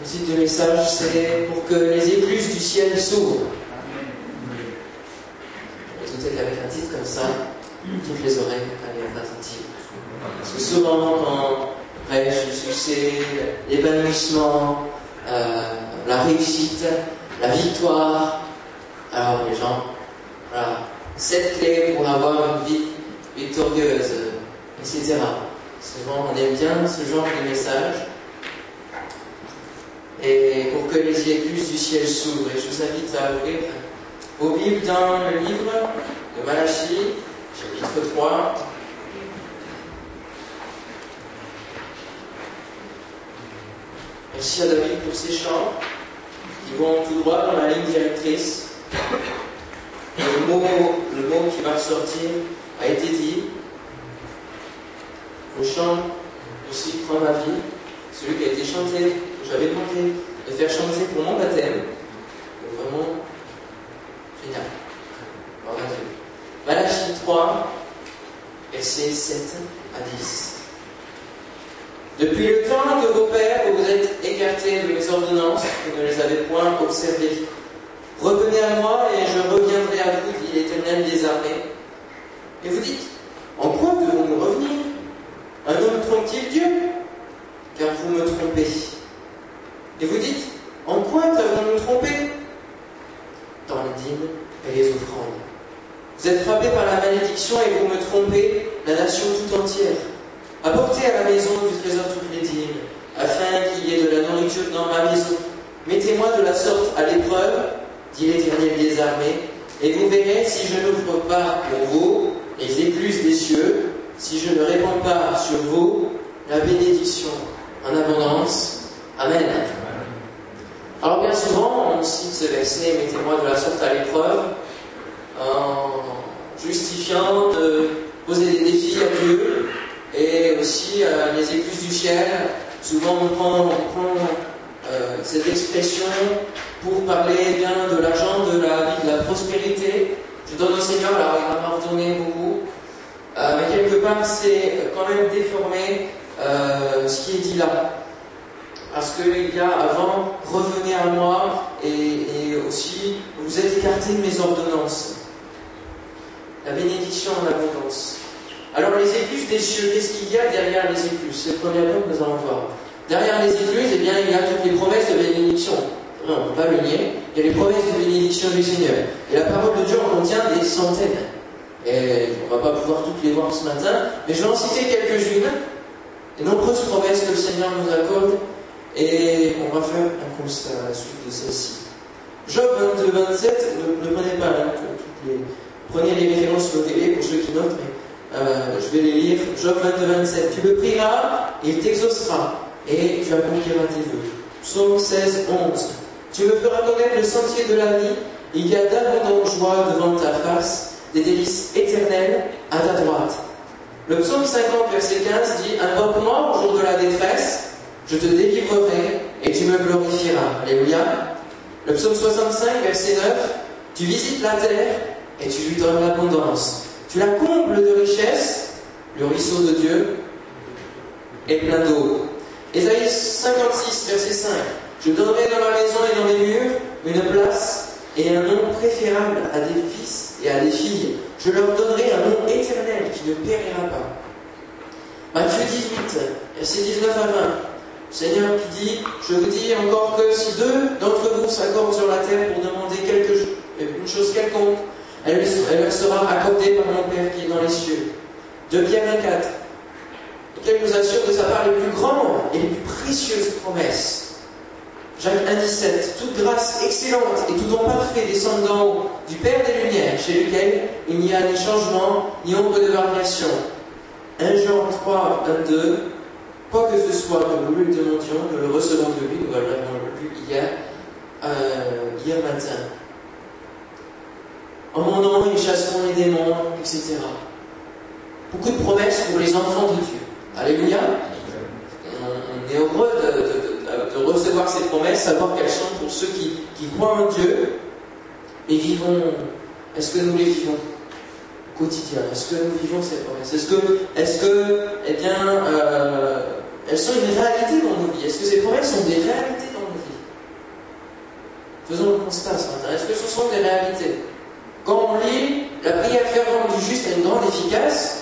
Le titre du message, c'est pour que les écluses du ciel s'ouvrent. Peut-être qu'avec un titre comme ça, toutes les oreilles allaient être attentives. Parce que souvent, quand on prêche le succès, l'épanouissement, euh, la réussite, la victoire, alors les gens, voilà, cette clé pour avoir une vie victorieuse, etc. Souvent, on aime bien ce genre de message. Et pour que les écluses du ciel s'ouvrent, et je vous invite à ouvrir vos Bibles dans le livre de Malachie, chapitre 3. Merci à David pour ces chants qui vont tout droit dans la ligne directrice. Le mot, le mot qui va ressortir a été dit. Au chant aussi prend ma vie, celui qui a été chanté, j'avais demandé de faire chanter pour mon baptême. Vraiment génial. Malachie 3, versets 7 à 10. Depuis le temps que vos pères vous êtes écartés de mes ordonnances, vous ne les avez point observées. Revenez à moi et je reviendrai à vous, dit l'Éternel des armées. Et vous dites, en quoi devons-nous revenir? Un homme trompe-t-il Dieu? Car vous me trompez. Et vous dites, en quoi t'avons-nous trompé Dans les dîmes et les offrandes. Vous êtes frappés par la malédiction et vous me trompez, la nation tout entière. Apportez à la maison du trésor toutes les dîmes, afin qu'il y ait de la nourriture dans ma maison. De la sorte à l'épreuve, dit l'Éternel des armées, et vous verrez si je n'ouvre pas pour vous les écluses des cieux, si je ne répands pas sur vous la bénédiction en abondance. Amen. Alors bien souvent, on cite ce verset, mettez-moi de la sorte à l'épreuve, en justifiant de poser des défis à Dieu et aussi euh, les écluses du ciel. Souvent, on prend euh, cette expression pour parler bien de l'argent, de la vie, de la prospérité. Je donne au Seigneur, alors il va m'en redonner beaucoup. Euh, mais quelque part, c'est quand même déformé euh, ce qui est dit là. Parce qu'il y a avant, revenez à moi, et, aussi, vous êtes écartés de mes ordonnances. La bénédiction en abondance. Alors les écluses des cieux, qu'est-ce qu'il y a derrière les écluses? C'est le premier point que nous allons voir. Derrière les écluses, eh bien, il y a toutes les promesses de bénédiction. Non, on ne peut pas le nier. Il y a les promesses de bénédiction du Seigneur. Et la parole de Dieu en contient des centaines. Et on ne va pas pouvoir toutes les voir ce matin, mais je vais en citer quelques-unes. Les nombreuses promesses que le Seigneur nous accorde. Et on va faire un constat à la suite de celle-ci. Job 22, 27, ne, ne prenez pas hein, toutes les, prenez les références notées pour ceux qui notent, mais euh, je vais les lire. Job 22, 27. Tu le prieras, il t'exaucera, et tu accompliras tes vœux. Psaume 16, 11. Tu me feras connaître le sentier de la vie, il y a d'abondantes joies devant ta face, des délices éternelles à ta droite. Le psaume 50, verset 15 dit Invoque-moi au jour de la détresse, je te délivrerai et tu me glorifieras. Alléluia. Le psaume 65, verset 9 Tu visites la terre et tu lui donnes l'abondance. Tu la combles de richesses, le ruisseau de Dieu est plein d'eau. Ésaïe 56, verset 5 Je donnerai dans ma maison et dans les murs une place et un nom préférable à des fils et à des filles. Je leur donnerai un nom éternel qui ne périra pas. Matthieu 18, verset 19 à 20. Seigneur qui dit, je vous dis encore que si deux d'entre vous s'accordent sur la terre pour demander quelque, une chose quelconque, elle, elle sera accordée par mon Père qui est dans les cieux. De Pierre 24, lequel nous assure de sa part les plus grandes et les plus précieuses promesses. Jacques 1, 17, toute grâce excellente et tout don parfait descend d'en haut du Père des Lumières, chez lequel il n'y a ni changement, ni ombre de variation. 1 Jean 3, 22, quoi que ce soit que nous lui demandions, nous le recevons de lui, nous l'avons lu hier, euh, hier matin. En mon nom, ils chasseront les démons, etc. Beaucoup de promesses pour les enfants de Dieu. Alléluia. On, est heureux de, recevoir ces promesses, savoir qu'elles sont pour ceux qui, croient en Dieu et vivons. Est-ce que nous les vivons au quotidien? Est-ce que nous vivons ces promesses? Est-ce que, est que, eh bien, euh, elles sont une réalité dans nos vies? Est-ce que ces promesses sont des réalités dans nos vies? Faisons le constat ce matin. Est-ce que ce sont des réalités? Quand on lit la prière fervente du juste a une grande efficace,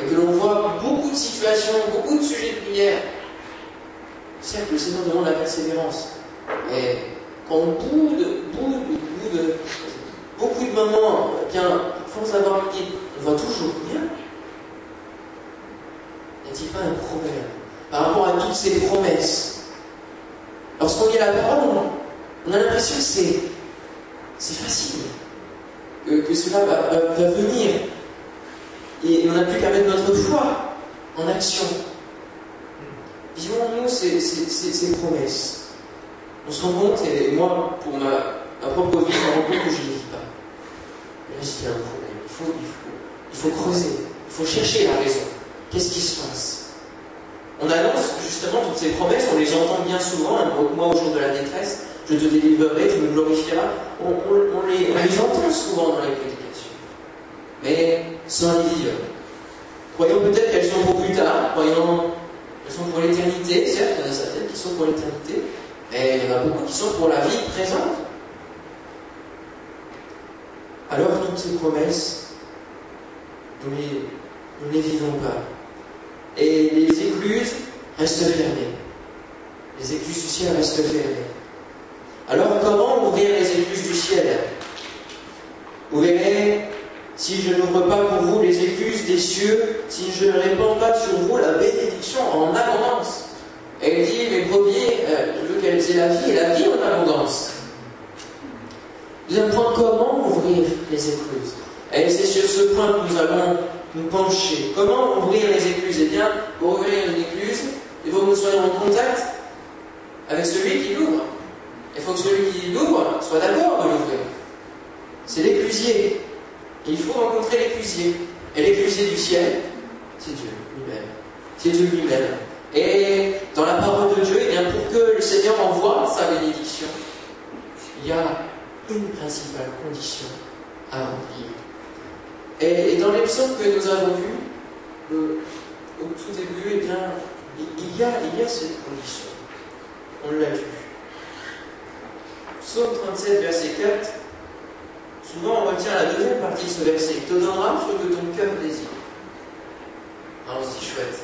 et que l'on voit beaucoup de situations, beaucoup de sujets de prière, certes, le Seigneur demande la persévérance. Et quand on boude, boude, boude, beaucoup de moments, bien, force d'avoir le on voit toujours bien. N'y a-t-il pas un problème par rapport à toutes ces promesses? Lorsqu'on lit la parole, on a l'impression que c'est facile, que, cela va venir. Et on n'a plus qu'à mettre notre foi en action. Vivons-nous ces, promesses. On se rend compte, et moi, pour ma, propre vie, je me rends compte que je ne vis pas. là, il y a un problème. Il faut, creuser, il faut chercher la raison. Qu'est-ce qui se passe? On annonce justement toutes ces promesses, on les entend bien souvent. Hein, moi, au jour de la détresse, je te délivrerai, tu me glorifieras. On, on, les, on les entend souvent dans les prédications. Mais sans les vivre. Croyons peut-être qu'elles sont pour plus tard, croyons qu'elles sont pour l'éternité, certes, il y en a certaines qui sont pour l'éternité, mais il y en a beaucoup qui sont pour la vie présente. Alors toutes ces promesses, nous ne les vivons pas. Et les écluses restent fermées. Les écluses du ciel restent fermées. Alors comment ouvrir les écluses du ciel? Vous verrez si je n'ouvre pas pour vous les écluses des cieux, si je ne répands pas sur vous la bénédiction en abondance. Elle dit, mes premiers, euh, je veux qu'elles aient la vie et la vie en abondance. Deuxième point, comment ouvrir les écluses? Et c'est sur ce point que nous allons nous pencher. Comment ouvrir les écluses? Eh bien, pour ouvrir une écluse, il faut que nous soyons en contact avec celui qui l'ouvre. Il faut que celui qui l'ouvre soit d'accord de l'ouvrir. C'est l'éclusier. Il faut rencontrer l'éclusier. Et l'éclusier du ciel, c'est Dieu lui-même. C'est Dieu lui-même. Et dans la parole de Dieu, eh pour que le Seigneur envoie sa bénédiction, il y a une principale condition à remplir. Et, dans les psaumes que nous avons vus, euh, au tout début, eh bien, il y, a, il y a cette condition. On l'a vu. Psaume 37, verset 4. Souvent, on retient la deuxième partie de ce verset. Il te donnera ce que ton cœur désire. Alors, on se dit chouette.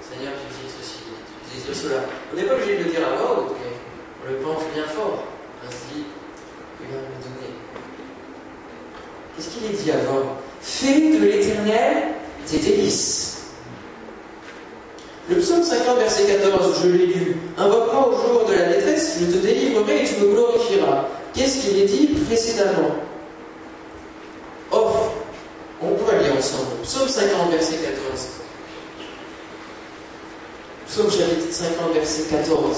Seigneur, tu dis ceci, tu dis cela. On n'est pas obligé de le dire à voix mais on le pense bien fort. On se dit, il va me donner. Qu'est-ce qu'il est dit avant? Fais de l'éternel tes délices. Le psaume 50, verset 14, je l'ai lu. Invoque-moi au jour de la détresse, je te délivrerai et tu me glorifieras. Qu'est-ce qu'il est dit précédemment Offre. On peut lire ensemble. Psaume 50, verset 14. Psaume chapitre 50, verset 14.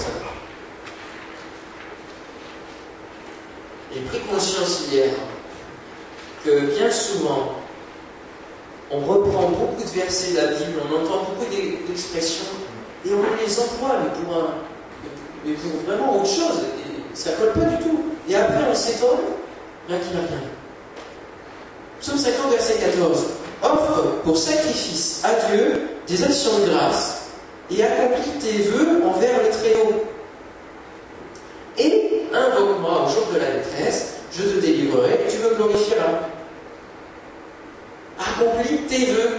J'ai pris conscience hier que bien souvent, on reprend beaucoup de versets de la Bible, on entend beaucoup d'expressions, et on les emploie, mais pour, un, mais pour vraiment autre chose. Et ça ne colle pas du tout. Et après, on s'étonne, rien qui n'a rien. Psaume 50, verset 14. Offre pour sacrifice à Dieu des actions de grâce et accomplis tes vœux envers le Très-Haut. Et invoque-moi au jour de la détresse, je te délivrerai et tu me glorifieras. Accomplis tes vœux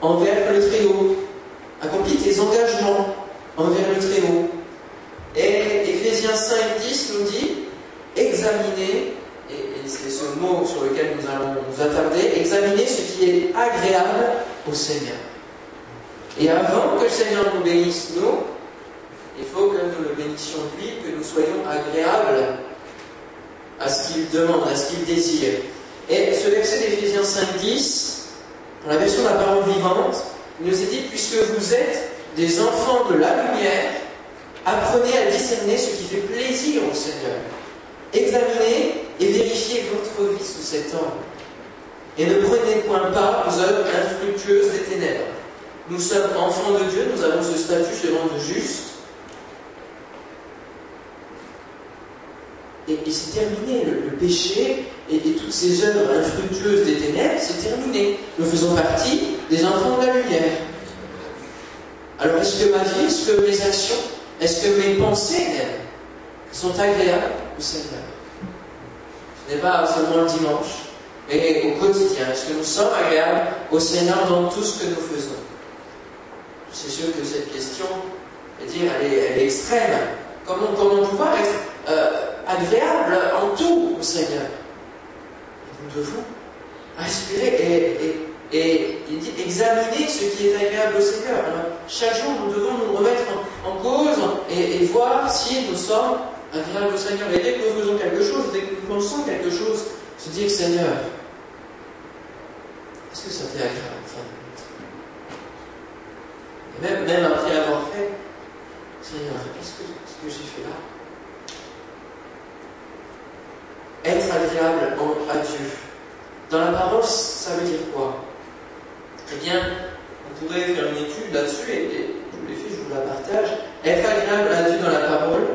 envers le Très-Haut. Accomplis tes engagements envers le Très-Haut. Et Ephésiens 5, 10 nous dit examiner, et, c'est ce mot sur lequel nous allons nous attarder, examiner ce qui est agréable au Seigneur. Et avant que le Seigneur nous bénisse, nous, il faut que nous le bénissions lui, que nous soyons agréables à ce qu'il demande, à ce qu'il désire. Et ce verset d'Éphésiens 5, 10, dans la version de la parole vivante, nous est dit, puisque vous êtes des enfants de la lumière, apprenez à discerner ce qui fait plaisir au Seigneur. Examinez et vérifiez votre vie sous cet angle. Et ne prenez point part aux œuvres infructueuses des ténèbres. Nous sommes enfants de Dieu, nous avons ce statut devant de juste. Et, c'est terminé, le, péché et, et, toutes ces œuvres infructueuses des ténèbres, c'est terminé. Nous faisons partie des enfants de la lumière. Alors est-ce que ma vie, est-ce que mes actions, est-ce que mes pensées sont agréables? Au Seigneur. Ce n'est pas seulement le dimanche, mais au quotidien. Est-ce que nous sommes agréables au Seigneur dans tout ce que nous faisons? C'est sûr que cette question, dire, elle est, elle est extrême. Comment, comment pouvoir être euh, agréable en tout au Seigneur Nous devons aspirer et et examiner ce qui est agréable au Seigneur. chaque jour, nous devons nous remettre en, cause et, voir si nous sommes agréables au Seigneur. Et dès que nous faisons quelque chose, dès que nous pensons quelque chose, se dire Seigneur, est-ce que ça t'est agréable Et même, après avoir fait, Seigneur, qu'est-ce que, que j'ai fait là? Être agréable à Dieu. Dans la parole, ça veut dire quoi? Eh bien, on pourrait faire une étude là-dessus, et, je vous l'ai fait, je vous la partage. Être agréable à Dieu dans la parole,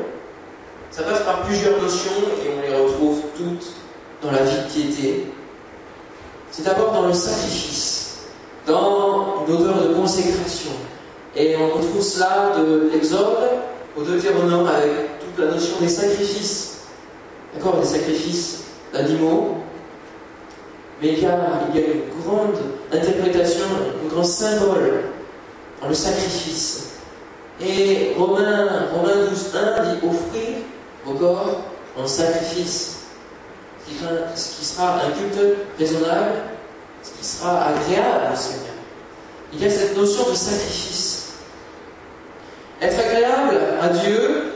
ça passe par plusieurs notions, et on les retrouve toutes dans la vie de piété. C'est d'abord dans le sacrifice, dans une odeur de consécration. Et on retrouve cela de l'Exode au Deutéronome avec toute la notion des sacrifices. D'accord Des sacrifices d'animaux, mais il y, a, une grande interprétation, un grand symbole dans le sacrifice. Et Romains, Romains 12, 1 dit offrir au corps en sacrifice, ce qui sera un culte raisonnable, ce qui sera agréable au Seigneur. Il y a cette notion de sacrifice. Être agréable à Dieu,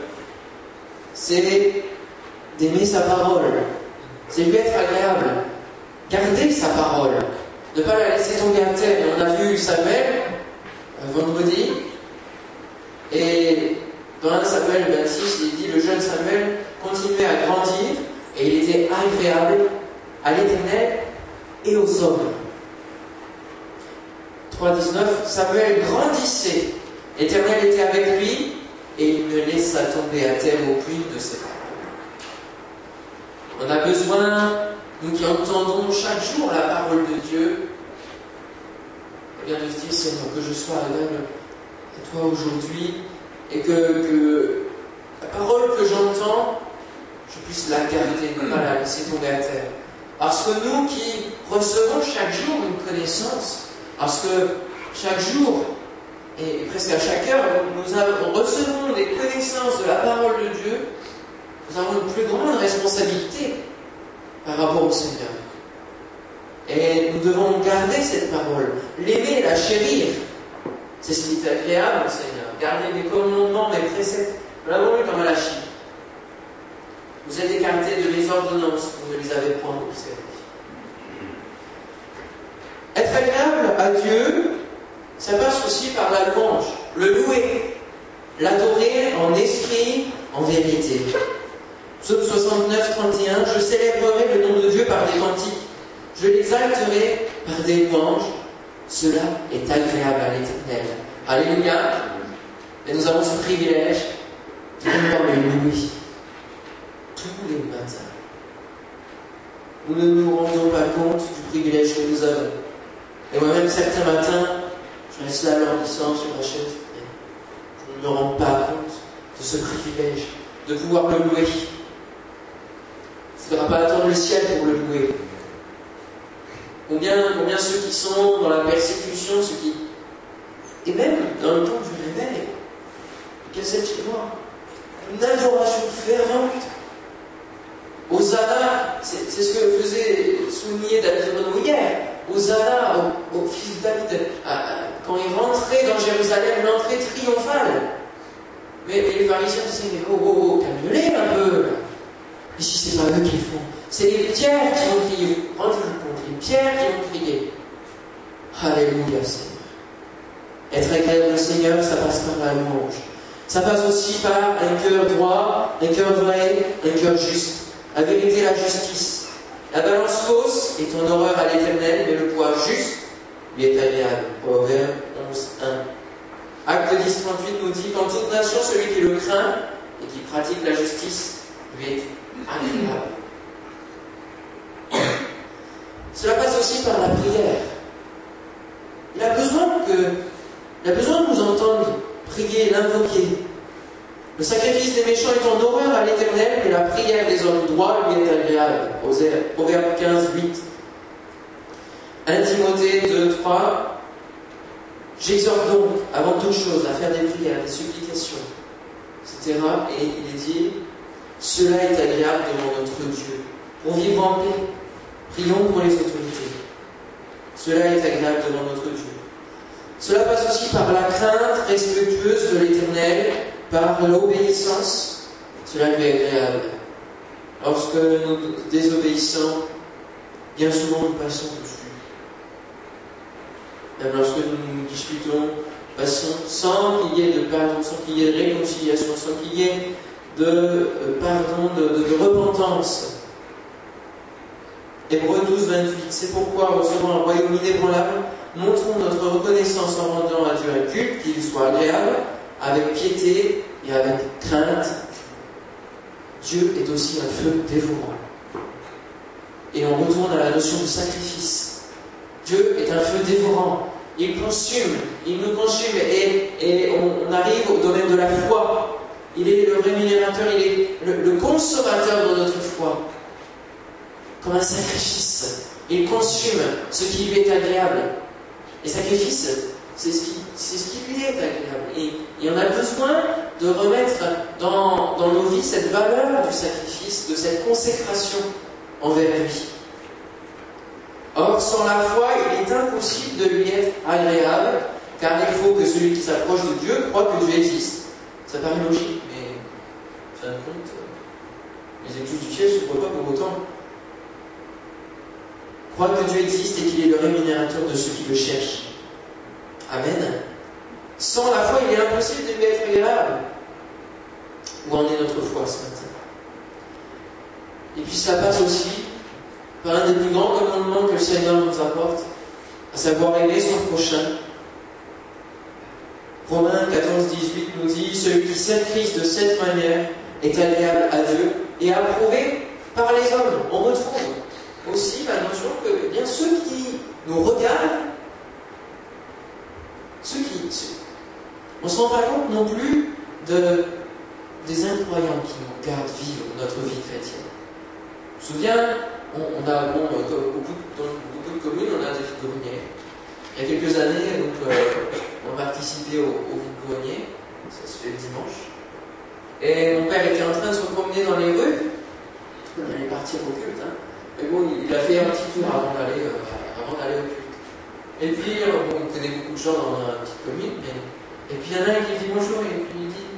c'est d'aimer sa parole, c'est lui être agréable garder sa parole, ne pas la laisser tomber à terre. On a vu Samuel euh, vendredi, et dans 1 Samuel 26, il dit le jeune Samuel continuait à grandir et il était agréable à l'éternel et aux hommes. 3.19, Samuel grandissait, l'éternel était avec lui et il ne laissa tomber à terre aucune de ses paroles. On a besoin nous qui entendons chaque jour la parole de Dieu, eh de se dire, Seigneur, que je sois agréable à toi aujourd'hui et que, la parole que j'entends, je puisse la garder, ne pas la laisser tomber à terre. Parce que nous qui recevons chaque jour une connaissance, parce que chaque jour, et presque à chaque heure, nous recevons des connaissances de la parole de Dieu, nous avons une plus grande responsabilité par rapport au Seigneur. Et nous devons garder cette parole, l'aimer, la chérir. C'est ce qui est agréable au Seigneur. Garder mes commandements, mes préceptes. Nous l'avons lu dans Malachie. Vous êtes écartés de mes ordonnances, vous ne les avez point observées. Être agréable à Dieu, ça passe aussi par la louange, le louer, l'adorer en esprit, en vérité. Psaume 69, 31, je célébrerai le nom de Dieu par des cantiques, je l'exalterai par des louanges, cela est agréable à l'éternel. Alléluia. Et nous avons ce privilège de pouvoir le louer tous les matins. Nous ne nous rendons pas compte du privilège que nous avons. Et moi-même, certains matins, je reste là disant sur ma chaise, je ne me rends pas compte de ce privilège de pouvoir le louer. Il ne faudra pas attendre le ciel pour le louer. Combien, combien ceux qui sont dans la persécution, ceux qui. Et même dans le temps du réveil, c'est chez moi Une adoration fervente. Hosanna, c'est ce que faisait souligner David Renaud hier. Hosanna au, au fils David, quand il rentrait dans Jérusalem, l'entrée triomphale. Mais, les pharisiens disaient, mais oh, oh, oh, calme-les un peu. Si c'est pas eux qui font, c'est les pierres qui ont crié. Pierres qui ont crié. Alléluia, Seigneur. Être agréable au Seigneur, ça passe par la louange. Ça passe aussi par un cœur droit, un cœur vrai, un cœur juste. La vérité, la justice. La balance fausse est en horreur à l'éternel, mais le poids juste lui est agréable. Proverbe 11, 1. Acte 10, 38 nous dit qu'en toute nation, celui qui le craint et qui pratique la justice lui est cela passe aussi par la prière. Il a besoin que, il a besoin de nous entendre prier, l'invoquer. Le sacrifice des méchants est en horreur à l'éternel, mais la prière des hommes droits lui est agréable. Proverbe 15, 8. 1 Timothée 2, 3. J'exhorte donc, avant toute chose, à faire des prières, des supplications, etc. Et il est dit, cela est agréable devant notre Dieu. Pour vivre en paix, prions pour les autorités. Cela est agréable devant notre Dieu. Cela passe aussi par la crainte respectueuse de l'Éternel, par l'obéissance. Cela lui est agréable. Lorsque nous désobéissons, bien souvent nous passons dessus. Même lorsque nous nous disputons, passons sans qu'il y ait de pardon, sans qu'il y ait de réconciliation, sans qu'il y ait de euh, pardon, de, repentance. Hébreu 12, 28. C'est pourquoi, recevant un royaume inébranlable, montrons notre reconnaissance en rendant à Dieu un culte, qu'il soit agréable, avec piété et avec crainte. Dieu est aussi un feu dévorant. Et on retourne à la notion de sacrifice. Dieu est un feu dévorant. Il consume, il nous consume et, et on, arrive au domaine de la foi. Il est le rémunérateur, il est le, consommateur de notre foi. Comme un sacrifice. Il consume ce qui lui est agréable. Et sacrifice, c'est ce, qui, lui est agréable. Et, on a besoin de remettre dans, dans, nos vies cette valeur du sacrifice, de cette consécration envers lui. Or, sans la foi, il est impossible de lui être agréable, car il faut que celui qui s'approche de Dieu croit que Dieu existe. Ça paraît logique, mais fin de compte, les éclus du ciel ne s'ouvrent pas pour autant. Croire que Dieu existe et qu'il est le rémunérateur de ceux qui le cherchent. Amen. Sans la foi, il est impossible de lui être agréable. Où en est notre foi ce matin? Et puis ça passe aussi par un des plus grands commandements que le Seigneur nous apporte, à savoir aimer son prochain Romains 14, 18 nous dit Celui qui Christ de cette manière est agréable à Dieu et approuvé par les hommes. On retrouve aussi notion que eh bien, ceux qui nous regardent, ceux qui. on ne se rend pas compte non plus de, des incroyants qui nous gardent vivre notre vie chrétienne. Je me souviens, on, a, bon, euh, beaucoup, dans beaucoup de communes, on a des figuriniers. Il y a quelques années, donc, euh, on participait au, au vide ça se fait le dimanche. Et mon père était en train de se promener dans les rues, on allait partir au culte, hein. Mais bon, il a fait un petit tour avant d'aller euh, au culte. Et puis, euh, bon, on connaît beaucoup de gens dans la petite commune, mais... et puis il y en a un qui dit bonjour, et puis il dit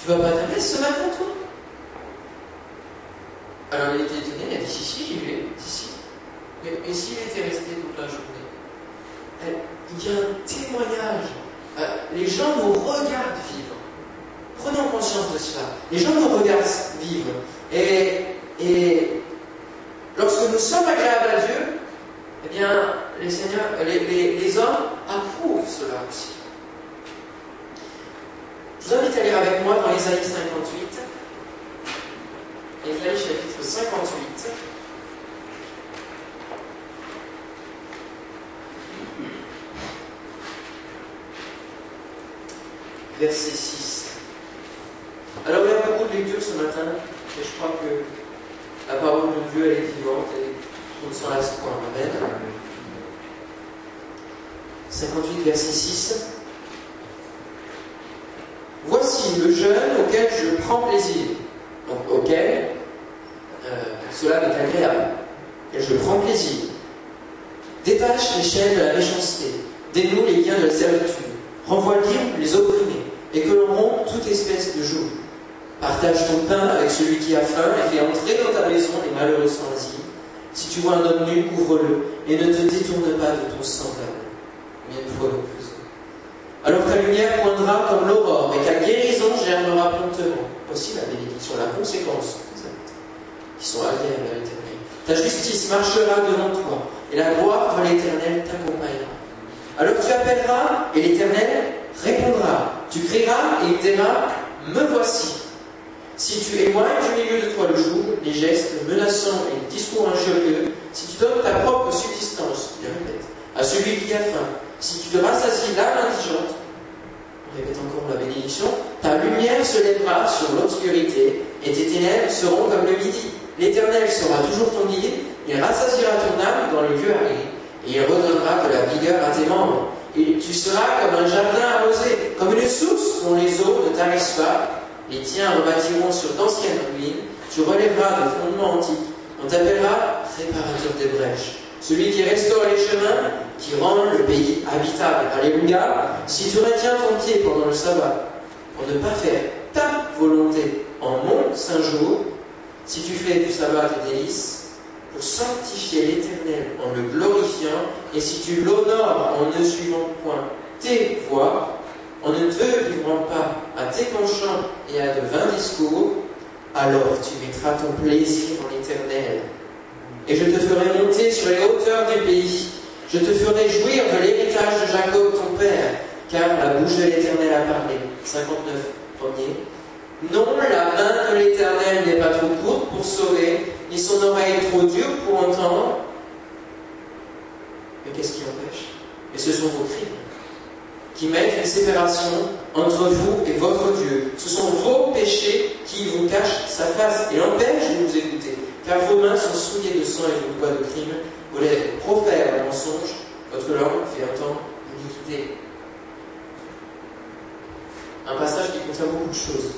Tu vas pas t'appeler ce matin, toi? Alors il était étonné, il a dit Si, si, j'y vais, si, si. Mais, mais s'il était resté toute la journée il y a un témoignage. Euh, les gens nous regardent vivre. Prenons conscience de cela. Les gens nous regardent vivre. Et, et lorsque nous sommes agréables à Dieu, eh bien, les, seigneurs, les, les hommes approuvent cela aussi. Je vous invite à lire avec moi dans Isaïe 58. Isaïe chapitre 58. verset 6. Alors il y a beaucoup de lectures ce matin, et je crois que la parole de Dieu, elle est vivante et on ne s'en lasse point. Amen. 58, verset 6. Voici le jeûne auquel je prends plaisir, donc auquel euh, cela m'est agréable, et je prends plaisir. Détache les chaînes de la méchanceté, dénoue les liens de la servitude, renvoie libre les opprimés, et que l'on rompt toute espèce de joug. Partage ton pain avec celui qui a faim et fais entrer dans ta maison les malheureux sans asile. Si tu vois un homme nu, couvre-le et ne te détourne pas de ton semblable. De fois le plus Alors ta lumière poindra comme l'aurore et ta guérison germera promptement. Voici la bénédiction, la conséquence qui sont agréables à l'éternel. Ta justice marchera devant toi et la gloire de l'éternel t'accompagnera. Alors tu appelleras et l'éternel répondra. Tu crieras et il dira Me voici. Si tu éloignes du milieu de toi le jour, les gestes menaçants et les discours injurieux, si tu donnes ta propre subsistance, je répète, à celui qui a faim, si tu te rassasies l'âme indigente, répète encore la bénédiction, ta lumière se lèvera sur l'obscurité, et tes ténèbres seront comme le midi. L'Éternel sera toujours ton guide, il rassasiera ton âme dans le lieu aride, et il redonnera de la vigueur à tes membres. Et tu seras comme un jardin arrosé, comme une source dont les eaux ne tarissent pas. Les tiens rebâtiront sur d'anciennes ruines, tu relèveras de fondements antiques. On t'appellera réparateur des brèches. Celui qui restaure les chemins, qui rend le pays habitable. Alléluia. Si tu retiens ton pied pendant le sabbat, pour ne pas faire ta volonté en mon saint jour, si tu fais du sabbat tes délices, pour sanctifier l'Éternel en le glorifiant, et si tu l'honores en ne suivant point tes voies, en ne te livrant pas à tes penchants et à de vains discours, alors tu mettras ton plaisir en l'Éternel. Et je te ferai monter sur les hauteurs du pays. Je te ferai jouir de l'héritage de Jacob, ton père, car la bouche de l'Éternel a parlé. 59, premier. Non, la main de l'Éternel n'est pas trop courte pour sauver, ni son oreille trop dure pour entendre. Mais qu'est-ce qui empêche? Mais ce sont vos crimes qui mettent une séparation entre vous et votre Dieu. Ce sont vos péchés qui vous cachent sa face et l'empêchent de vous écouter. Car vos mains sont souillées de sang et de bois de crime, vos lèvres profèrent le mensonge, votre langue fait entendre l'iniquité. Un passage qui contient beaucoup de choses.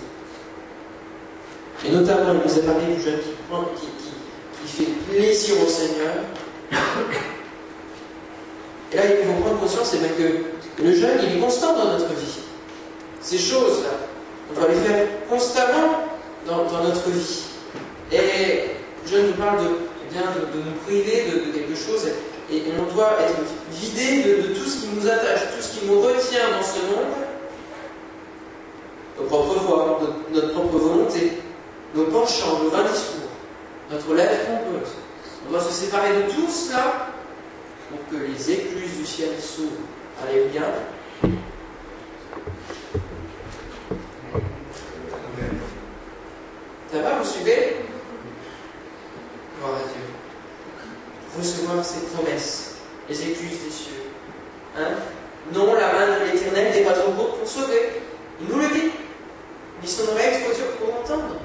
Et notamment, il nous a parlé du jeune qui, fait plaisir au Seigneur. Et là, il faut prendre conscience eh que le jeûne, il est constant dans notre vie. Ces choses-là, on doit les faire constamment dans, notre vie. Et je nous parle de, eh bien, de, nous priver de, quelque chose et, on doit être vidé de, tout ce qui nous attache, tout ce qui nous retient dans ce monde, nos propres voix, notre, propre volonté, nos penchants, nos vains discours, notre lèvre trompeuse. On doit se séparer de tout cela pour que les écluses du ciel s'ouvrent. Alléluia. Ça va, vous suivez Gloire à Dieu. Recevoir ses promesses, les écluses des cieux. Hein non, la main de l'Éternel n'est pas trop courte pour sauver. Il nous le dit. Ni son oreille trop dure pour entendre.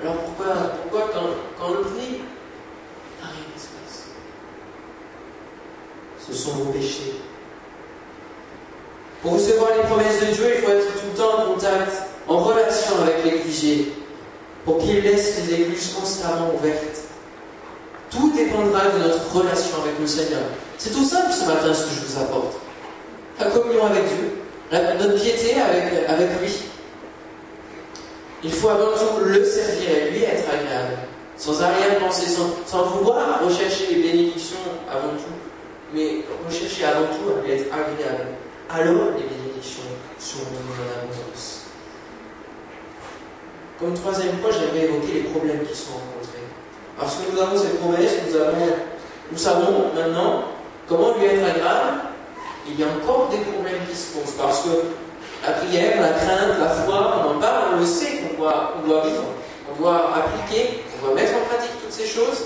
Alors pourquoi, pourquoi quand, quand on prie, rien ne se passe Ce sont vos péchés. Pour recevoir les promesses de Dieu, il faut être tout le temps en contact, en relation avec l'éclusier, pour qu'il laisse les écluses constamment ouvertes. Tout dépendra de notre relation avec le Seigneur. C'est tout simple ce matin ce que je vous apporte. La communion avec Dieu, notre piété avec, avec lui. Il faut avant tout le servir et lui être agréable, sans arrière-pensée, sans, sans, vouloir rechercher les bénédictions avant tout, mais rechercher avant tout à lui être agréable. Alors les bénédictions seront données en abondance. Comme troisième point, j'aimerais évoquer les problèmes qui sont rencontrés. Parce que nous avons ces promesses, nous, avons, nous savons maintenant comment lui être agréable, il y a encore des problèmes qui se posent. Parce que la prière, la crainte, la foi, on en parle, on le sait qu'on doit, on doit vivre, on doit appliquer, on doit mettre en pratique toutes ces choses,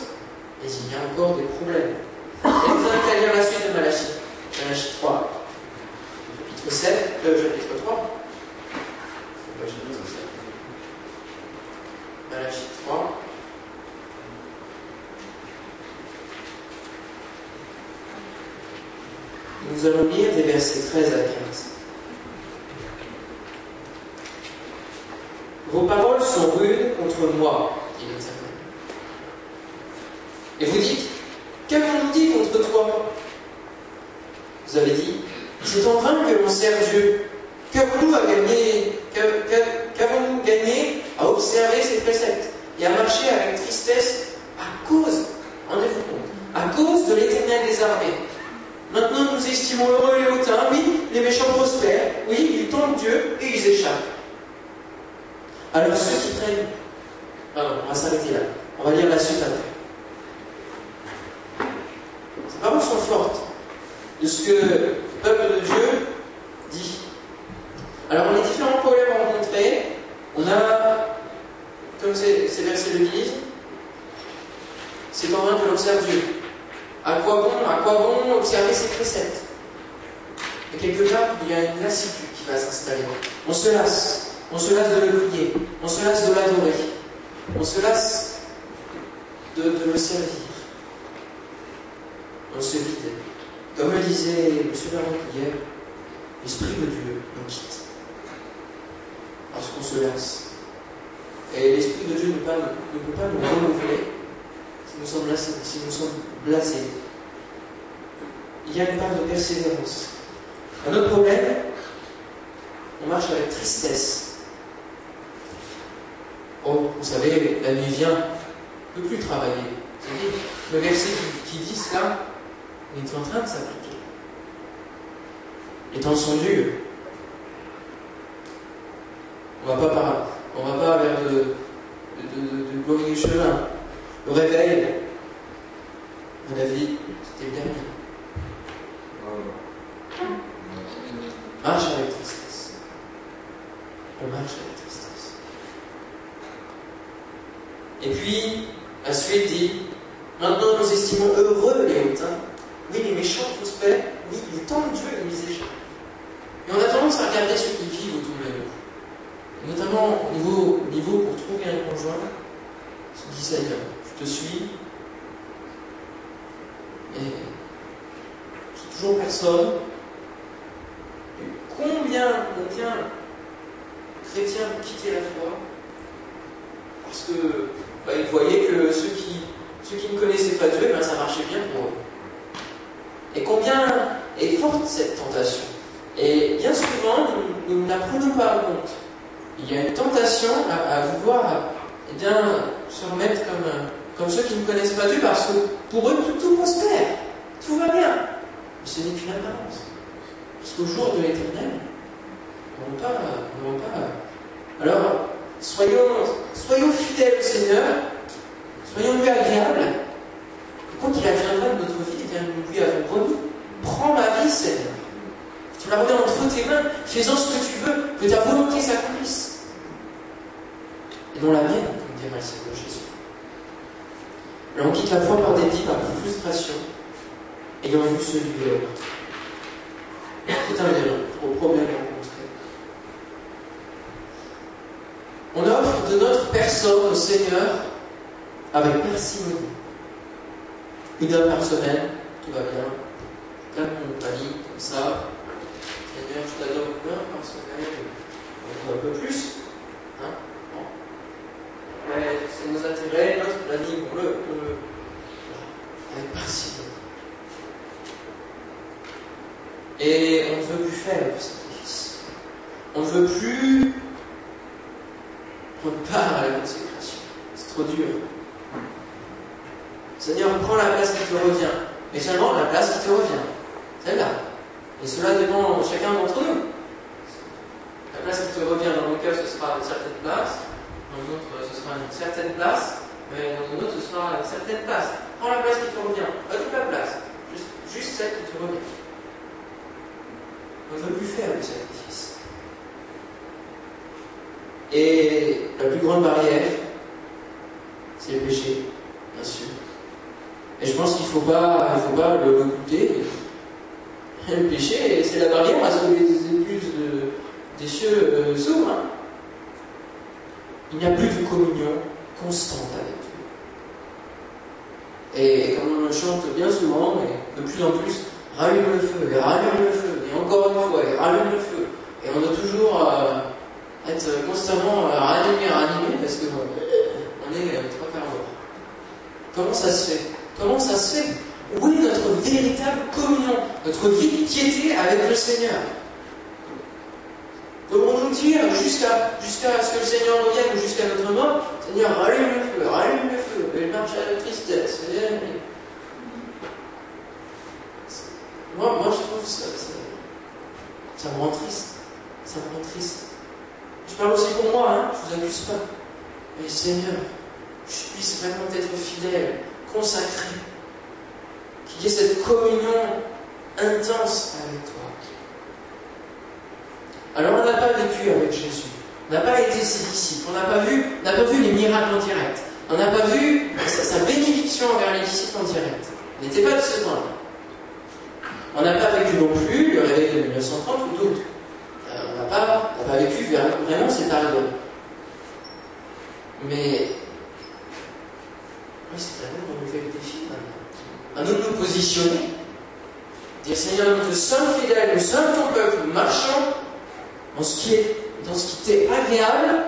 mais il y a encore des problèmes. Et vous invite lire la suite de Malachie, Malachie 3, chapitre 7, euh, chapitre 3. Malachie 3. Nous allons lire des versets 13 à 15. Vos paroles sont rudes contre moi, dit l'Éternel. Et vous dites, qu'avons-nous dit contre toi? Vous avez dit, c'est en vain que l'on sert Dieu. Qu'avons-nous à gagner? Qu'avons-nous gagné à observer ses préceptes et à marcher avec tristesse à cause, rendez-vous compte, à cause de l'éternel des armées? Maintenant, nous estimons heureux les hautains. Oui, les méchants prospèrent. Oui, ils tombent Dieu et ils échappent. Alors ceux qui prennent... Pardon, on va s'arrêter là. On va lire la suite après. Ces paroles sont fortes de ce que le peuple de Dieu dit. Alors a différents problèmes à rencontrer. On a, comme ces, versets le disent, c'est quand même que l'on observe Dieu. Quoi bon, observer ses préceptes Et quelque part, il y a une lassitude qui va s'installer. On se lasse. On se lasse de le prier. On se lasse de l'adorer. On se lasse de, le servir. On se vide. Comme le disait M. Laurent hier, l'Esprit de Dieu nous quitte. Parce qu'on se lasse. Et l'Esprit de Dieu ne peut, pas, nous renouveler si nous sommes blasés. Il y a une part de persévérance. Un autre problème, on marche avec tristesse. Oh, vous savez, la nuit vient, on ne peut plus travailler. Le verset qui, dit cela est en train de s'appliquer. Les temps sont durs. On va pas on va pas vers de, de, de, glorieux chemins. Le réveil, à mon avis, c'était le dernier. Marche avec tristesse. On marche avec tristesse. Et puis, la suite dit Maintenant nous estimons heureux les hautains. Oui, les méchants prospèrent. Oui, ils tentent Dieu et ils échappent. Mais on a tendance à regarder ceux qui vivent autour de nous. notamment au niveau, niveau pour trouver un conjoint. Se dit Seigneur, je te suis. Et j'ai toujours personne. Combien, combien chrétiens ont quitté la foi parce que bah, ils voyaient que ceux qui, ceux qui ne connaissaient pas Dieu, ben, ça marchait bien pour eux. Et combien est forte cette tentation Et bien souvent, nous, ne la prenons pas en compte. Il y a une tentation à, vouloir eh bien, se remettre comme, comme ceux qui ne connaissent pas Dieu parce que pour eux, tout, tout prospère, tout va bien. Mais ce n'est qu'une apparence. Parce qu'au jour de l'éternel, on ne va pas. Alors, soyons, soyons fidèles au Seigneur, soyons lui agréables. Quand il adviendra de notre vie, eh nous lui avons promis. Prends ma vie, Seigneur. Tu la remets entre tes mains, fais-en ce que tu veux, que ta volonté s'accomplisse. Et dans la mienne, comme dirait le Seigneur Jésus. Alors on quitte la foi par dédit, par frustration, ayant vu celui de c'est un des problèmes rencontrés. On offre de notre personne au Seigneur avec parcimonie. Une heure par semaine, tout va bien. Calme mon panique, comme ça. Seigneur, je t'adore une heure par semaine. Un peu plus. Ouais, c'est nos intérêts, notre planning, on le, on le. Avec parcimonie. Et on ne veut plus faire le sacrifice. On ne veut plus prendre part à la consécration. C'est trop dur. Seigneur, prends la place qui te revient. Mais seulement la place qui te revient. Celle-là. Et cela dépend de chacun d'entre nous. La place qui te revient, dans mon cas, ce sera une certaine place. Dans un autre, ce sera une certaine place. Mais dans un autre, ce sera une certaine place. Prends la place qui te revient. Pas toute la place. Juste, juste celle qui te revient. On ne veut plus faire le sacrifice. Et la plus grande barrière, c'est le péché, bien sûr. Et je pense qu'il ne faut pas, faut pas le goûter. Le péché, c'est la barrière à ce que les écluses des cieux euh, s'ouvrent. Hein. Il n'y a plus de communion constante avec Dieu. Et comme on le chante bien souvent, de plus en plus, rallume le feu, rallume le feu, et encore une fois, rallume le feu. Et on doit toujours euh, être constamment euh, rallumé, parce que on est euh, trois quarts d'heure. Comment ça se fait? Comment ça se fait? Où est notre véritable communion, notre vie piété avec le Seigneur? Devons-nous dire jusqu'à jusqu'à ce que le Seigneur revienne ou jusqu'à notre mort, Seigneur, rallume le feu, rallume le feu, et marche à la tristesse. Moi, moi je trouve ça, ça, me rend triste. Ça me rend triste. Je parle aussi pour moi, hein, je vous accuse pas. Mais Seigneur, je puisse vraiment être fidèle, consacré, qu'il y ait cette communion intense avec toi. Alors on n'a pas vécu avec Jésus, on n'a pas été ses disciples, on n'a pas vu, pas vu les miracles en direct, on n'a pas vu sa, bénédiction envers les disciples en direct. On n'était pas de ce temps-là. On n'a pas vécu non plus le réveil de 1930 ou d'autres. Euh, on n'a pas, pas vécu vraiment cet ardent. Mais oui, c'est qu'on nous fait le défi maintenant. À nous de nous positionner. Dire Seigneur, nous te sommes fidèles, nous sommes ton peuple, nous marchons dans ce qui est, dans ce qui agréable.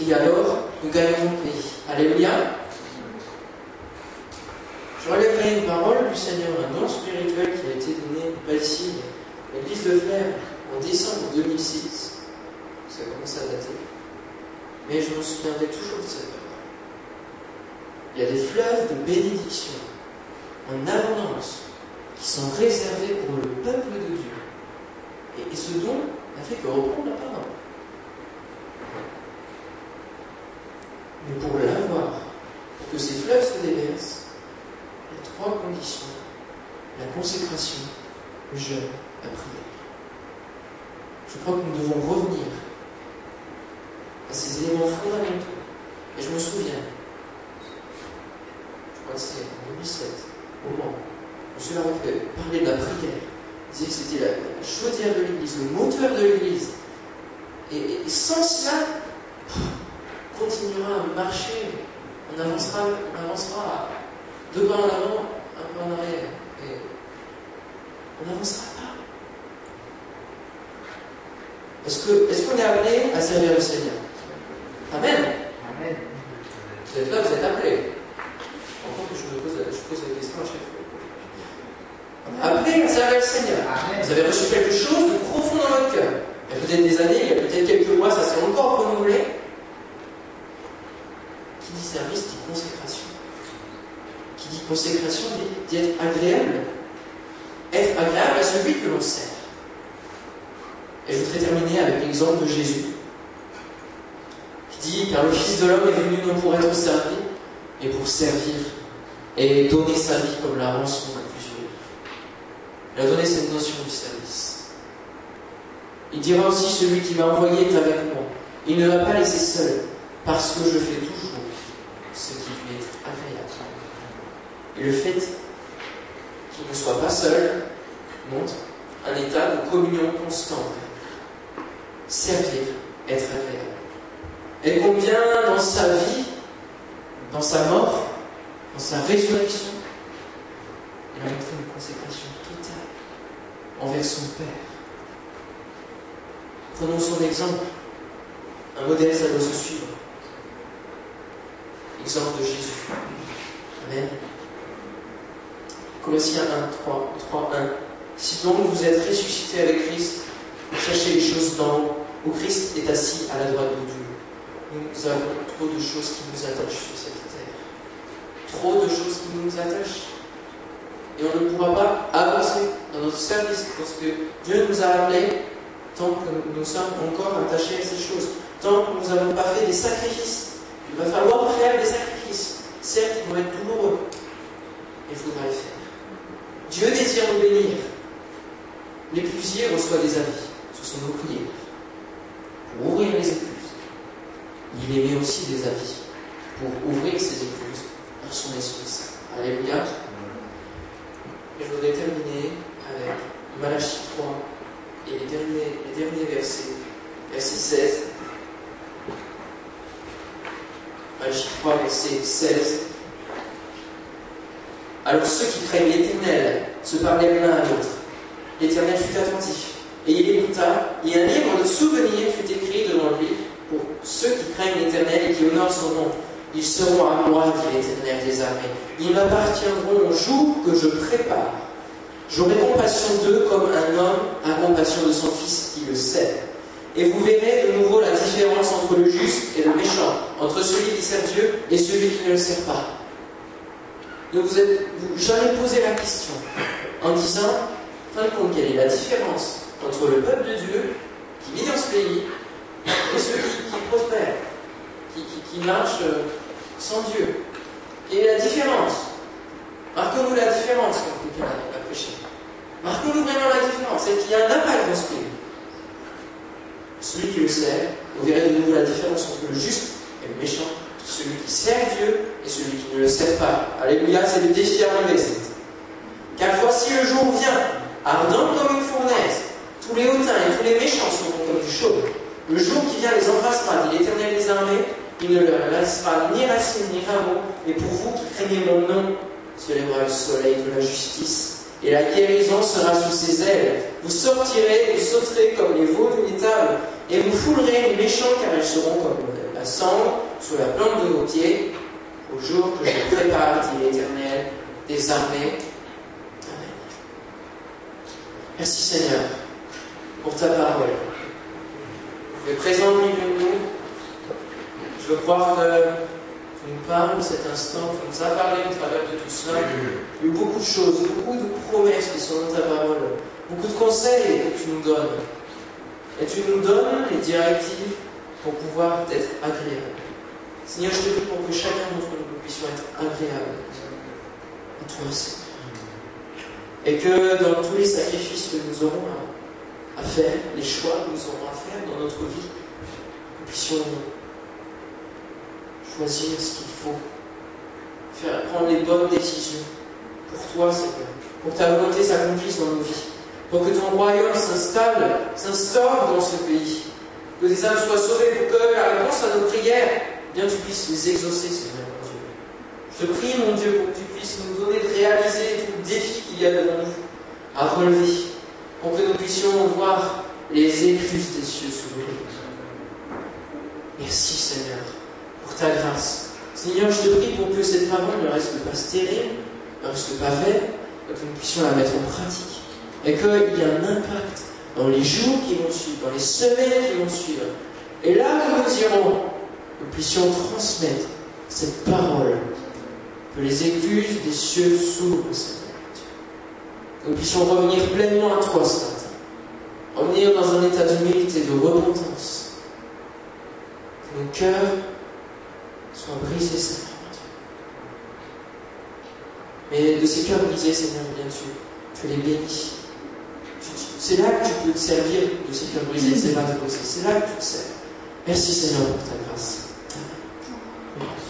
Et alors, nous gagnons le pays. Alléluia. Je relèverai une parole du Seigneur, un don spirituel qui a été donné, pas ici, l'église de Frères, en décembre 2006. Ça commence à dater. Mais je me souviendrai toujours de cette parole. Il y a des fleuves de bénédiction en abondance qui sont réservés pour le peuple de Dieu. Et, ce don n'a fait que reprendre la parole. Mais pour l'avoir, pour que ces fleuves se déversent, il y a trois conditions. La consécration, le jeûne, la prière. Je crois que nous devons revenir à ces éléments fondamentaux. Et je me souviens, je crois que c'était en 2007, au moment où M. Larocque parlait de la prière, c'était la, chaudière de l'Église, le moteur de l'Église. Et, sans cela, on continuera à marcher, on avancera, on avancera deux pas en avant, un pas en arrière. Et on n'avancera pas. Est-ce qu'on est, est appelé à servir le Seigneur? Amen. Amen. Vous êtes là, vous êtes appelés. Encore que je me pose, je pose la question à chaque fois. Appelé à servir le Seigneur. Vous avez reçu quelque chose de profond dans votre cœur. Il y a peut-être des années, il y a peut-être quelques mois, ça s'est encore renouvelé. Qui dit service dit consécration. Qui dit consécration dit, dit être agréable. Être agréable à celui que l'on sert. Et je voudrais terminer avec l'exemple de Jésus dit Car le Fils de l'homme est venu non pour être servi, mais pour servir et donner sa vie comme la rançon. Il a donné cette notion du service. Il dira aussi Celui qui m'a envoyé est avec moi. Il ne m'a pas laissé seul, parce que je fais toujours ce qui lui est agréable. Et le fait qu'il ne soit pas seul montre un état de communion constante. Servir, être agréable et combien dans sa vie, dans sa mort, dans sa résurrection, il a montré une consécration envers son Père. Prenons son exemple. Un modèle, ça doit se suivre. Exemple de Jésus. Amen. Colossiens 1, 3, 3, 1. Si donc vous êtes ressuscité avec Christ, cherchez les choses d'en où Christ est assis à la droite de Dieu nous avons trop de choses qui nous attachent sur cette terre. Trop de choses qui nous attachent. Et on ne pourra pas avancer dans notre service parce que Dieu nous a appelés tant que nous sommes encore attachés à ces choses, tant que nous n'avons pas fait des sacrifices. Il va falloir faire des sacrifices. Certes, ils vont être douloureux, mais il faudra les faire. Dieu désire nous bénir. L'éclusier reçoit des avis. Ce sont nos prières. Pour ouvrir les écluses il émet aussi des avis pour ouvrir ses écluses dans son esprit. Alléluia. Je voudrais terminer avec Malachie 3 et les derniers, les derniers versets. Verset 16. Malachie 3, verset 16. Alors ceux qui craignent l'Éternel se parlaient l'un à l'autre. L'Éternel fut attentif, et il écouta, et un livre de souvenirs fut écrit devant lui pour ceux qui craignent l'Éternel et qui honorent son nom. Ils seront à moi, dit l'Éternel des armées. Ils m'appartiendront au jour que je prépare. J'aurai compassion d'eux comme un homme a compassion de son fils qui le sait. Et vous verrez de nouveau la différence entre le juste et le méchant, entre celui qui sert Dieu et celui qui ne le sert pas. Donc vous êtes, jamais posé la question en disant, fin de compte, quelle est la différence entre le peuple de Dieu qui vit dans ce pays et ceux qui, prospèrent, qui, marchent euh, sans Dieu. Et la différence, marquons-nous la différence quand quelqu'un a, prêché. Marquons-nous vraiment la différence, c'est qu'il y a un impact dans ce. Celui qui le sert, vous verrez de nouveau la différence entre le juste et le méchant, celui qui sert Dieu et celui qui ne le sert pas. Alléluia, c'est le défi à. Car voici le jour vient, ardent comme une fournaise, Tous les hautains et tous les méchants seront comme du chaume. Le jour qui vient les embrassera, dit l'Éternel des armées. Il ne leur laissera ni racine ni rameau. Et pour vous qui craignez mon nom, se lèvera le soleil de la justice. Et la guérison sera sous ses ailes. Vous sortirez, vous sauterez comme les veaux d'une étable, et vous foulerez les méchants, car ils seront comme la cendre sous la plante de vos pieds, au jour que je prépare, dit l'Éternel des armées. Amen. Merci Seigneur pour ta parole. Es présent milieu de nous. Je veux croire que tu nous parles cet instant, tu nous as parlé au travers de tout cela. Il y a eu beaucoup de choses, beaucoup de promesses qui sont dans ta parole, beaucoup de conseils que tu nous donnes. Et tu nous donnes les directives pour pouvoir être agréable. Seigneur, je te prie pour que chacun d'entre nous puissions être agréable à toi, Seigneur. Et que dans tous les sacrifices que nous aurons à faire, les choix que nous aurons à faire dans notre vie, nous puissions choisir ce qu'il faut, faire prendre les bonnes décisions. Pour toi, Seigneur, pour que ta volonté s'accomplisse dans nos vies, pour que ton royaume s'installe, s'instaure dans ce pays, que des âmes soient sauvées, pour que la réponse à nos prières, bien tu puisses les exaucer, Seigneur. Je te prie, mon Dieu, pour que tu puisses nous donner de réaliser tout le défi qu'il y a devant nous à relever, pour que nous puissions voir les écluses des cieux s'ouvrir. Merci, Seigneur ta grâce. Seigneur, je te prie pour que cette parole ne reste pas stérile, ne reste pas vaine, que nous puissions la mettre en pratique. Et qu'il y ait un impact dans les jours qui vont suivre, dans les semaines qui vont suivre. Et là où nous irons, nous puissions transmettre cette parole, que les écluses des cieux s'ouvrent, Seigneur. Nous puissions revenir pleinement à toi ce matin. Revenir dans un état d'humilité, de repentance. Que nos cœurs soient brisés, Seigneur. Mais de ces cœurs brisés, Seigneur, bien tu, tu les bénis. C'est là que tu peux te servir de ces cœurs brisés, c'est là que C'est là que tu te sers. Merci Seigneur pour ta grâce. Amen.